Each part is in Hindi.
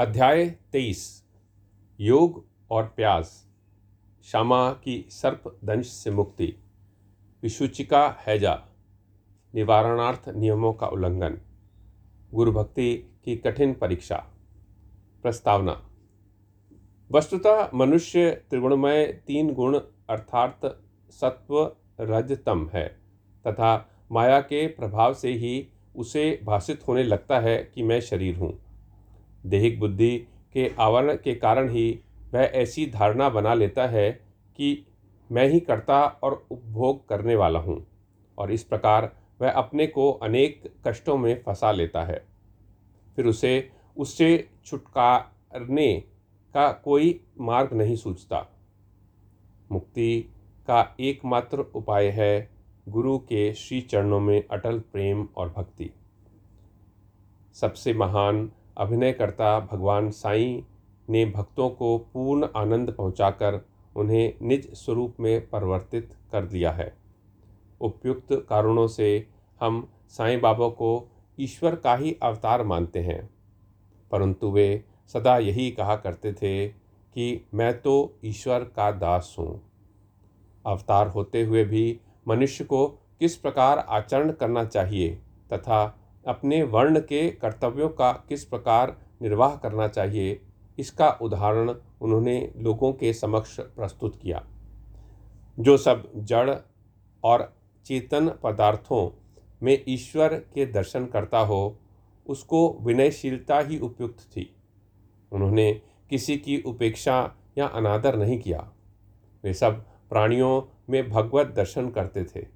अध्याय तेईस, योग और प्यास श्यामा की सर्प दंश से मुक्ति विशुचिका हैजा, निवारणार्थ नियमों का उल्लंघन गुरु भक्ति की कठिन परीक्षा, प्रस्तावना। वस्तुतः मनुष्य त्रिगुणमय तीन गुण अर्थात सत्व रजतम है, तथा माया के प्रभाव से ही उसे भाषित होने लगता है कि मैं शरीर हूँ। देहिक बुद्धि के आवरण के कारण ही वह ऐसी धारणा बना लेता है कि मैं ही कर्ता और उपभोग करने वाला हूँ, और इस प्रकार वह अपने को अनेक कष्टों में फंसा लेता है। फिर उसे, उससे छुटकारने का कोई मार्ग नहीं सूझता। मुक्ति का एकमात्र उपाय है गुरु के श्री चरणों में अटल प्रेम और भक्ति। सबसे महान अभिनयकर्ता भगवान साईं ने भक्तों को पूर्ण आनंद पहुंचाकर उन्हें निज स्वरूप में परिवर्तित कर दिया है। उपयुक्त कारणों से हम साईं बाबा को ईश्वर का ही अवतार मानते हैं। परंतु वे सदा यही कहा करते थे कि मैं तो ईश्वर का दास हूँ। अवतार होते हुए भी मनुष्य को किस प्रकार आचरण करना चाहिए तथा अपने वर्ण के कर्तव्यों का किस प्रकार निर्वाह करना चाहिए, इसका उदाहरण उन्होंने लोगों के समक्ष प्रस्तुत किया। जो सब जड़ और चेतन पदार्थों में ईश्वर के दर्शन करता हो, उसको विनयशीलता ही उपयुक्त थी। उन्होंने किसी की उपेक्षा या अनादर नहीं किया। वे सब प्राणियों में भगवत दर्शन करते थे।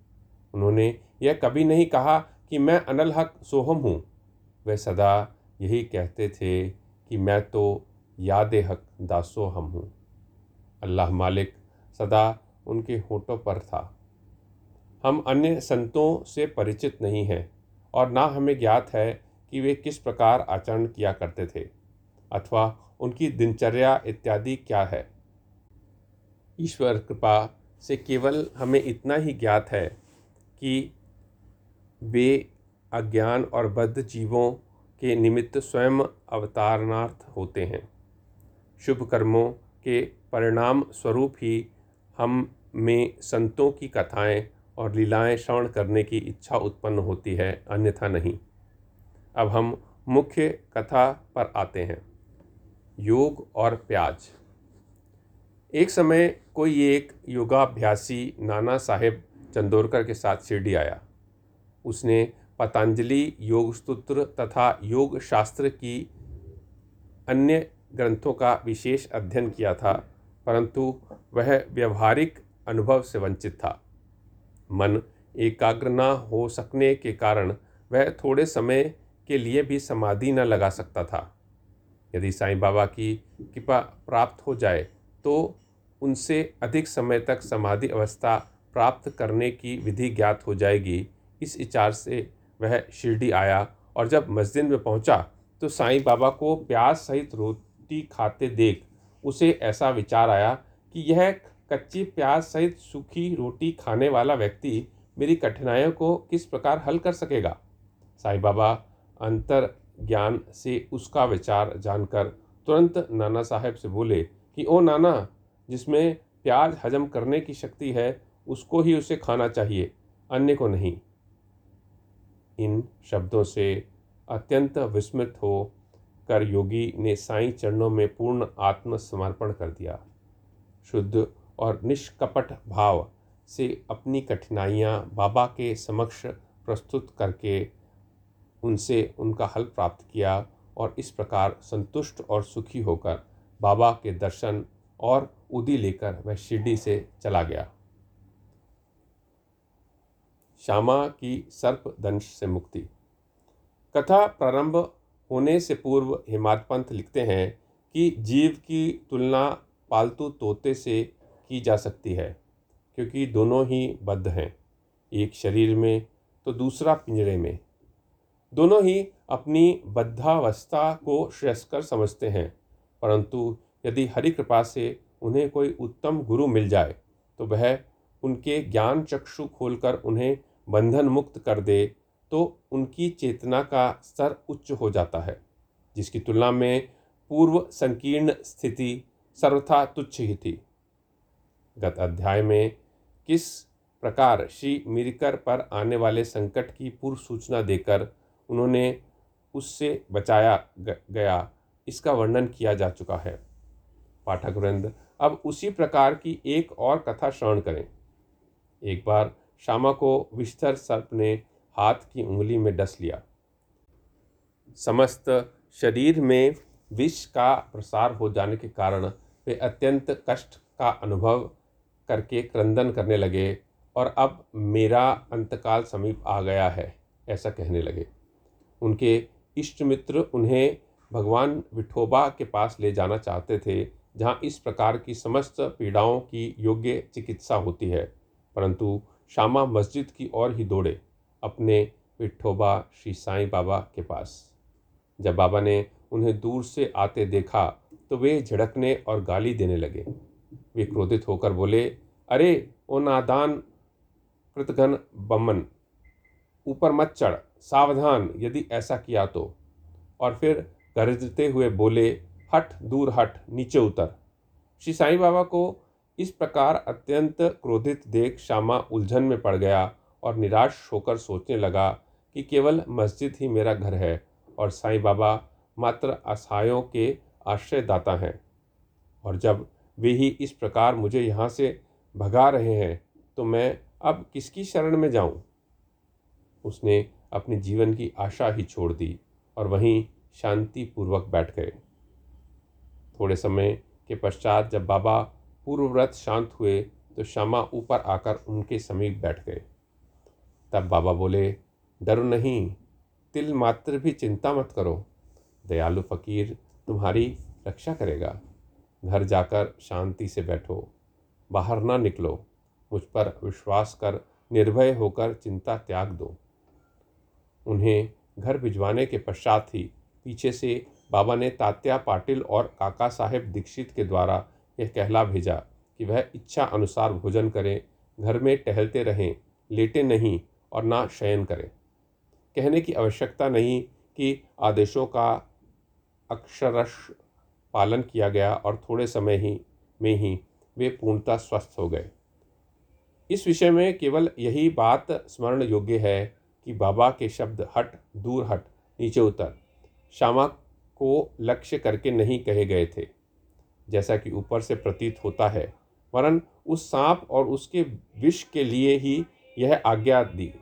उन्होंने यह कभी नहीं कहा कि मैं अनल हक सोहम हूँ। वह सदा यही कहते थे कि मैं तो याद हक दासो हम हूँ। अल्लाह मालिक सदा उनके होठों पर था। हम अन्य संतों से परिचित नहीं हैं और ना हमें ज्ञात है कि वे किस प्रकार आचरण किया करते थे अथवा उनकी दिनचर्या इत्यादि क्या है। ईश्वर कृपा से केवल हमें इतना ही ज्ञात है कि वे अज्ञान और बद्ध जीवों के निमित्त स्वयं अवतारणार्थ होते हैं। शुभ कर्मों के परिणाम स्वरूप ही हम में संतों की कथाएँ और लीलाएँ श्रवण करने की इच्छा उत्पन्न होती है, अन्यथा नहीं। अब हम मुख्य कथा पर आते हैं। योग और प्याज। एक समय कोई एक योगाभ्यासी नाना साहेब चंदोरकर के साथ शिरडी आया। उसने पतंजलि योग सूत्र तथा योग शास्त्र की अन्य ग्रंथों का विशेष अध्ययन किया था, परंतु वह व्यवहारिक अनुभव से वंचित था। मन एकाग्र न हो सकने के कारण वह थोड़े समय के लिए भी समाधि न लगा सकता था। यदि साईं बाबा की कृपा प्राप्त हो जाए तो उनसे अधिक समय तक समाधि अवस्था प्राप्त करने की विधि ज्ञात हो जाएगी। इस विचार से वह शिरडी आया और जब मस्जिद में पहुँचा तो साईं बाबा को प्याज सहित रोटी खाते देख उसे ऐसा विचार आया कि यह कच्ची प्याज सहित सूखी रोटी खाने वाला व्यक्ति मेरी कठिनाइयों को किस प्रकार हल कर सकेगा? साईं बाबा अंतर ज्ञान से उसका विचार जानकर तुरंत नाना साहब से बोले कि, ओ नाना, जिसमें प्याज हजम करने की शक्ति है, उसको ही उसे खाना चाहिए, अन्य को नहीं। इन शब्दों से अत्यंत विस्मित हो कर योगी ने साईं चरणों में पूर्ण आत्मसमर्पण कर दिया। शुद्ध और निष्कपट भाव से अपनी कठिनाइयाँ बाबा के समक्ष प्रस्तुत करके उनसे उनका हल प्राप्त किया और इस प्रकार संतुष्ट और सुखी होकर बाबा के दर्शन और उदी लेकर वह शिरडी से चला गया। श्यामा की सर्प दंश से मुक्ति। कथा प्रारंभ होने से पूर्व हिमाद पंथ लिखते हैं कि जीव की तुलना पालतू तोते से की जा सकती है, क्योंकि दोनों ही बद्ध हैं, एक शरीर में तो दूसरा पिंजरे में। दोनों ही अपनी बद्धावस्था को श्रेयस्कर समझते हैं, परंतु यदि हरि कृपा से उन्हें कोई उत्तम गुरु मिल जाए तो वह उनके ज्ञान चक्षु खोलकर उन्हें बंधन मुक्त कर दे तो उनकी चेतना का स्तर उच्च हो जाता है, जिसकी तुलना में पूर्व संकीर्ण स्थिति सर्वथा तुच्छ ही थी। गत अध्याय में किस प्रकार श्री मिरकर पर आने वाले संकट की पूर्व सूचना देकर उन्होंने उससे बचाया गया, इसका वर्णन किया जा चुका है। पाठक वृंद, अब उसी प्रकार की एक और कथा श्रवण करें। एक बार श्यामा को विस्तर सर्प ने हाथ की उंगली में डस लिया। समस्त शरीर में विष का प्रसार हो जाने के कारण वे अत्यंत कष्ट का अनुभव करके क्रंदन करने लगे और अब मेरा अंतकाल समीप आ गया है, ऐसा कहने लगे। उनके इष्ट मित्र उन्हें भगवान विठोबा के पास ले जाना चाहते थे, जहाँ इस प्रकार की समस्त पीड़ाओं की योग्य चिकित्सा होती है। परंतु श्यामा मस्जिद की ओर ही दौड़े अपने विठोबा श्री साईं बाबा के पास। जब बाबा ने उन्हें दूर से आते देखा तो वे झड़कने और गाली देने लगे। वे क्रोधित होकर बोले, अरे, ओ नादान कृतघन बमन, ऊपर मत चढ़, सावधान, यदि ऐसा किया तो। और फिर गरजते हुए बोले, हट, दूर हट, नीचे उतर। श्री साईं बाबा को इस प्रकार अत्यंत क्रोधित देख श्यामा उलझन में पड़ गया और निराश होकर सोचने लगा कि केवल मस्जिद ही मेरा घर है और साईं बाबा मात्र असहायों के आश्रयदाता हैं। और जब वे ही इस प्रकार मुझे यहाँ से भगा रहे हैं तो मैं अब किसकी शरण में जाऊँ? उसने अपने जीवन की आशा ही छोड़ दी और वहीं शांतिपूर्वक बैठ गए। थोड़े समय के पश्चात जब बाबा पूर्वव्रत शांत हुए तो श्यामा ऊपर आकर उनके समीप बैठ गए। तब बाबा बोले, डरो नहीं, तिल मात्र भी चिंता मत करो। दयालु फकीर तुम्हारी रक्षा करेगा। घर जाकर शांति से बैठो, बाहर ना निकलो। मुझ पर विश्वास कर, निर्भय होकर चिंता त्याग दो। उन्हें घर भिजवाने के पश्चात ही पीछे से बाबा ने तात्या पाटिल और काका साहेब दीक्षित के द्वारा यह कहला भेजा कि वह इच्छा अनुसार भोजन करें, घर में टहलते रहें, लेटे नहीं और ना शयन करें। कहने की आवश्यकता नहीं कि आदेशों का अक्षरश पालन किया गया और थोड़े समय ही में ही वे पूर्णतः स्वस्थ हो गए। इस विषय में केवल यही बात स्मरण योग्य है कि बाबा के शब्द हट, दूर हट, नीचे उतर श्यामा को लक्ष्य करके नहीं कहे गए थे। जैसा कि ऊपर से प्रतीत होता है, वरन उस सांप और उसके विष के लिए ही यह आज्ञा दी।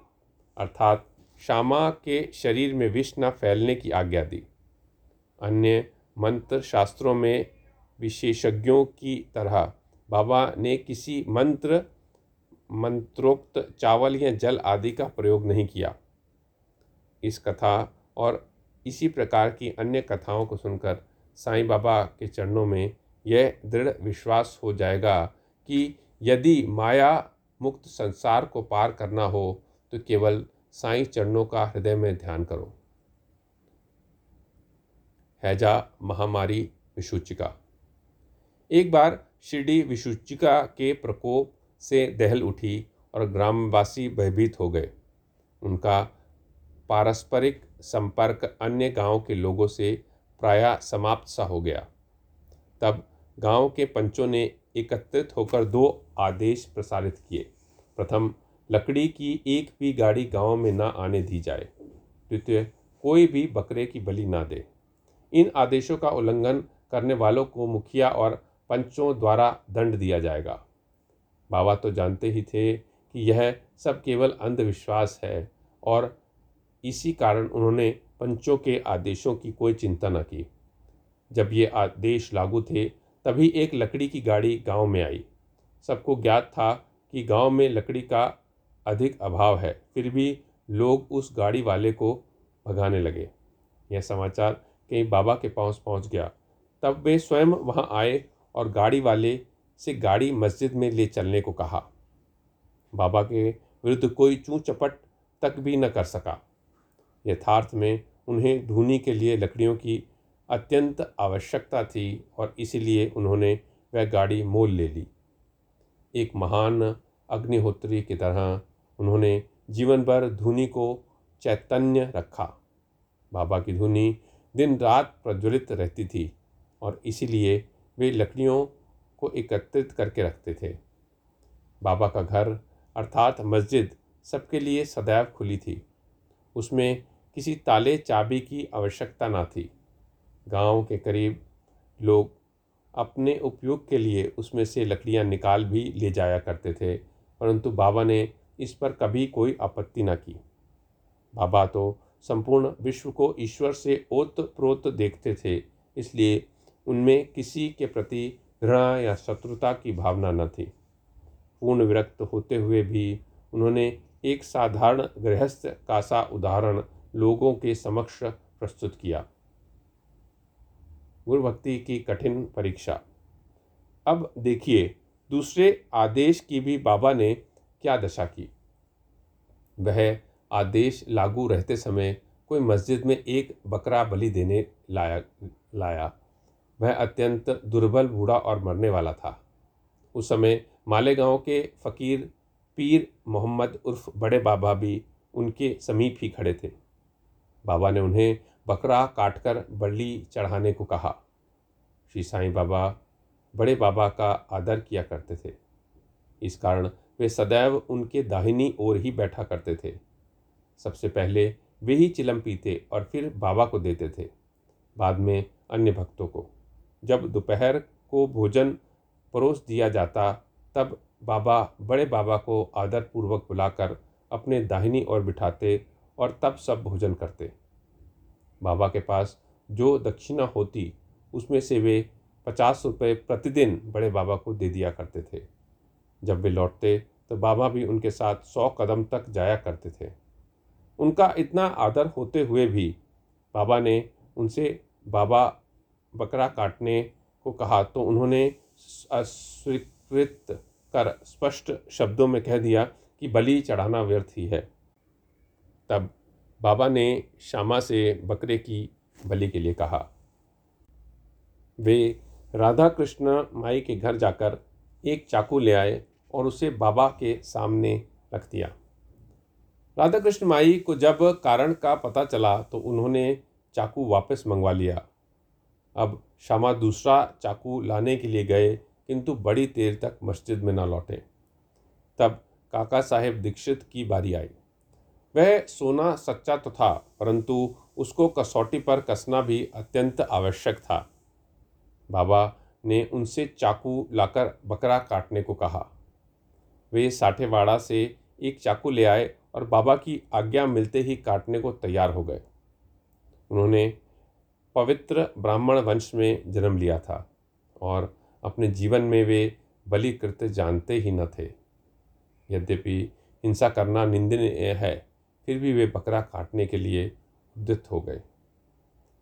अर्थात श्यामा के शरीर में विष न फैलने की आज्ञा दी। अन्य मंत्र शास्त्रों में विशेषज्ञों की तरह, बाबा ने किसी मंत्र, मंत्रोक्त चावल या जल आदि का प्रयोग नहीं किया। इस कथा और इसी प्रकार की अन्य कथाओं को सुनकर साईं बाबा के चरणों में यह दृढ़ विश्वास हो जाएगा कि यदि माया मुक्त संसार को पार करना हो तो केवल साईं चरणों का हृदय में ध्यान करो। हैजा महामारी विशुचिका। एक बार शिरडी विशुचिका के प्रकोप से दहल उठी और ग्रामवासी भयभीत हो गए। उनका पारस्परिक संपर्क अन्य गाँव के लोगों से प्रायः समाप्त सा हो गया। तब गाँव के पंचों ने एकत्रित होकर दो आदेश प्रसारित किए। प्रथम, लकड़ी की एक भी गाड़ी गाँव में ना आने दी जाए। द्वितीय, कोई भी बकरे की बलि ना दे। इन आदेशों का उल्लंघन करने वालों को मुखिया और पंचों द्वारा दंड दिया जाएगा। बाबा तो जानते ही थे कि यह सब केवल अंधविश्वास है और इसी कारण उन्होंने पंचों के आदेशों की कोई चिंता न की। जब ये आदेश लागू थे तभी एक लकड़ी की गाड़ी गाँव में आई। सबको ज्ञात था कि गाँव में लकड़ी का अधिक अभाव है, फिर भी लोग उस गाड़ी वाले को भगाने लगे। यह समाचार कहीं बाबा के पास पहुँच गया। तब वे स्वयं वहाँ आए और गाड़ी वाले से गाड़ी मस्जिद में ले चलने को कहा। बाबा के विरुद्ध कोई चूँ चपट तक भी न कर सका। यथार्थ में उन्हें धूनी के लिए लकड़ियों की अत्यंत आवश्यकता थी और इसीलिए उन्होंने वह गाड़ी मोल ले ली। एक महान अग्निहोत्री की तरह उन्होंने जीवन भर धुनी को चैतन्य रखा। बाबा की धुनी दिन रात प्रज्वलित रहती थी और इसीलिए वे लकड़ियों को एकत्रित करके रखते थे। बाबा का घर अर्थात मस्जिद सबके लिए सदैव खुली थी। उसमें किसी ताले चाबी की आवश्यकता ना थी। गाँव के करीब लोग अपने उपयोग के लिए उसमें से लकड़ियाँ निकाल भी ले जाया करते थे, परंतु बाबा ने इस पर कभी कोई आपत्ति न की। बाबा तो संपूर्ण विश्व को ईश्वर से ओत प्रोत देखते थे, इसलिए उनमें किसी के प्रति घृणा या शत्रुता की भावना न थी। पूर्ण विरक्त होते हुए भी उन्होंने एक साधारण गृहस्थ का सा उदाहरण लोगों के समक्ष प्रस्तुत किया। गुरु भक्ति की कठिन परीक्षा। अब देखिए, दूसरे आदेश की भी बाबा ने क्या दशा की? वह आदेश लागू रहते समय कोई मस्जिद में एक बकरा बलि देने लाया लाया। वह अत्यंत दुर्बल बूढ़ा और मरने वाला था। उस समय मालेगांव के फ़कीर पीर मोहम्मद उर्फ़ बड़े बाबा भी उनके समीप ही खड़े थे। बाबा ने उन्हें बकरा काटकर बलि चढ़ाने को कहा। श्री साईं बाबा बड़े बाबा का आदर किया करते थे। इस कारण वे सदैव उनके दाहिनी ओर ही बैठा करते थे। सबसे पहले वे ही चिलम पीते और फिर बाबा को देते थे, बाद में अन्य भक्तों को। जब दोपहर को भोजन परोस दिया जाता, तब बाबा बड़े बाबा को आदरपूर्वक बुलाकर अपने दाहिनी ओर बिठाते और तब सब भोजन करते। बाबा के पास जो दक्षिणा होती, उसमें से वे पचास रुपये प्रतिदिन बड़े बाबा को दे दिया करते थे। जब वे लौटते तो बाबा भी उनके साथ सौ कदम तक जाया करते थे। उनका इतना आदर होते हुए भी बाबा ने उनसे, बाबा, बकरा काटने को कहा तो उन्होंने अस्वीकृत कर स्पष्ट शब्दों में कह दिया कि बलि चढ़ाना व्यर्थ ही है। तब बाबा ने श्यामा से बकरे की बलि के लिए कहा। वे राधा कृष्ण माई के घर जाकर एक चाकू ले आए और उसे बाबा के सामने रख दिया। राधा कृष्ण माई को जब कारण का पता चला तो उन्होंने चाकू वापस मंगवा लिया। अब श्यामा दूसरा चाकू लाने के लिए गए, किंतु बड़ी देर तक मस्जिद में न लौटे। तब काका साहेब दीक्षित की बारी आई। वह सोना सच्चा तो था, परंतु उसको कसौटी पर कसना भी अत्यंत आवश्यक था। बाबा ने उनसे चाकू लाकर बकरा काटने को कहा। वे साठेवाड़ा से एक चाकू ले आए और बाबा की आज्ञा मिलते ही काटने को तैयार हो गए। उन्होंने पवित्र ब्राह्मण वंश में जन्म लिया था और अपने जीवन में वे बलि कृत्य जानते ही न थे। यद्यपि हिंसा करना निंदनीय है फिर भी वे बकरा काटने के लिए उद्यत हो गए।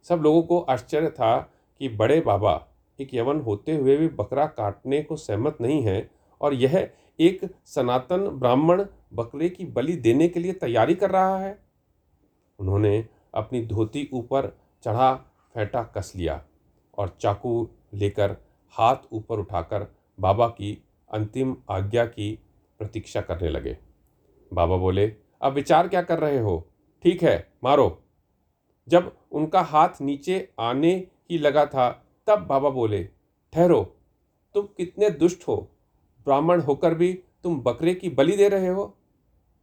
सब लोगों को आश्चर्य था कि बड़े बाबा एक यवन होते हुए भी बकरा काटने को सहमत नहीं है और यह एक सनातन ब्राह्मण बकरे की बलि देने के लिए तैयारी कर रहा है। उन्होंने अपनी धोती ऊपर चढ़ा, फेंटा, कस लिया और चाकू लेकर हाथ ऊपर उठाकर बाबा की अंतिम आज्ञा की प्रतीक्षा करने लगे। बाबा बोले अब विचार क्या कर रहे हो? ठीक है, मारो। जब उनका हाथ नीचे आने ही लगा था, तब बाबा बोले, ठहरो, तुम कितने दुष्ट हो। ब्राह्मण होकर भी तुम बकरे की बलि दे रहे हो?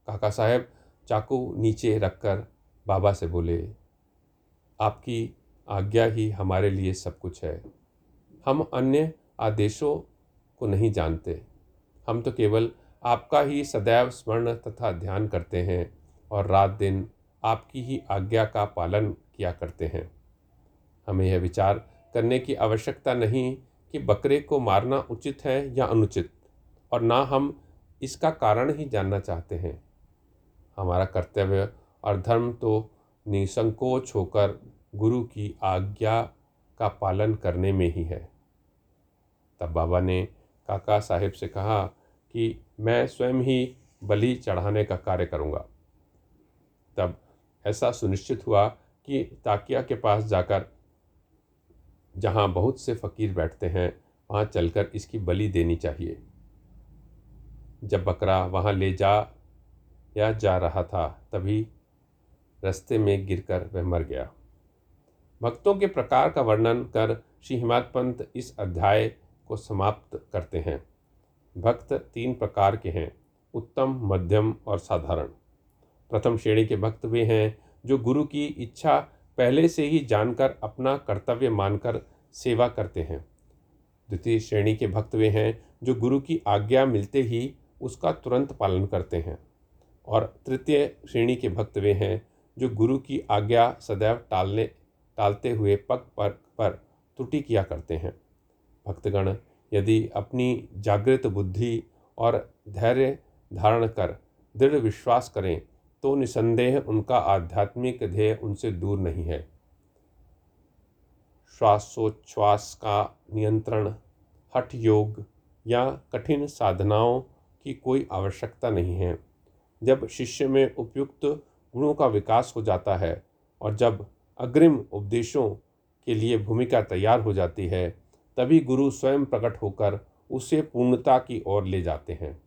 काका साहब चाकू नीचे रखकर बाबा से बोले, आपकी आज्ञा ही हमारे लिए सब कुछ है। हम अन्य आदेशों को नहीं जानते। हम तो केवल आपका ही सदैव स्मरण तथा ध्यान करते हैं और रात दिन आपकी ही आज्ञा का पालन किया करते हैं। हमें यह विचार करने की आवश्यकता नहीं कि बकरे को मारना उचित है या अनुचित, और ना हम इसका कारण ही जानना चाहते हैं। हमारा कर्तव्य और धर्म तो निसंकोच होकर गुरु की आज्ञा का पालन करने में ही है। तब बाबा ने काका साहिब से कहा कि मैं स्वयं ही बलि चढ़ाने का कार्य करूँगा। तब ऐसा सुनिश्चित हुआ कि ताकिया के पास जाकर, जहाँ बहुत से फ़कीर बैठते हैं, वहाँ चलकर इसकी बलि देनी चाहिए। जब बकरा वहाँ ले जा या जा रहा था, तभी रास्ते में गिरकर वह मर गया। भक्तों के प्रकार का वर्णन कर श्री हिमात पंत इस अध्याय को समाप्त करते हैं। भक्त तीन प्रकार के हैं, उत्तम, मध्यम और साधारण। प्रथम श्रेणी के भक्त वे हैं जो गुरु की इच्छा पहले से ही जानकर अपना कर्तव्य मानकर सेवा करते हैं। द्वितीय श्रेणी के भक्त वे हैं जो गुरु की आज्ञा मिलते ही उसका तुरंत पालन करते हैं। और तृतीय श्रेणी के भक्त वे हैं जो गुरु की आज्ञा सदैव टालने, टालते हुए पग पर पर त्रुटि किया करते हैं। भक्तगण यदि अपनी जागृत बुद्धि और धैर्य धारण कर दृढ़ विश्वास करें तो निसंदेह उनका आध्यात्मिक ध्येय उनसे दूर नहीं है। श्वासोच्छ्वास का नियंत्रण, हठ योग या कठिन साधनाओं की कोई आवश्यकता नहीं है। जब शिष्य में उपयुक्त गुणों का विकास हो जाता है और जब अग्रिम उपदेशों के लिए भूमिका तैयार हो जाती है तभी गुरु स्वयं प्रकट होकर उसे पूर्णता की ओर ले जाते हैं।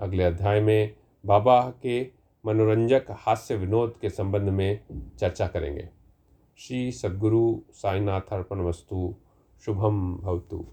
अगले अध्याय में बाबा के मनोरंजक हास्य विनोद के संबंध में चर्चा करेंगे। श्री सद्गुरु साईनाथ अर्पण वस्तु, शुभम भवतु।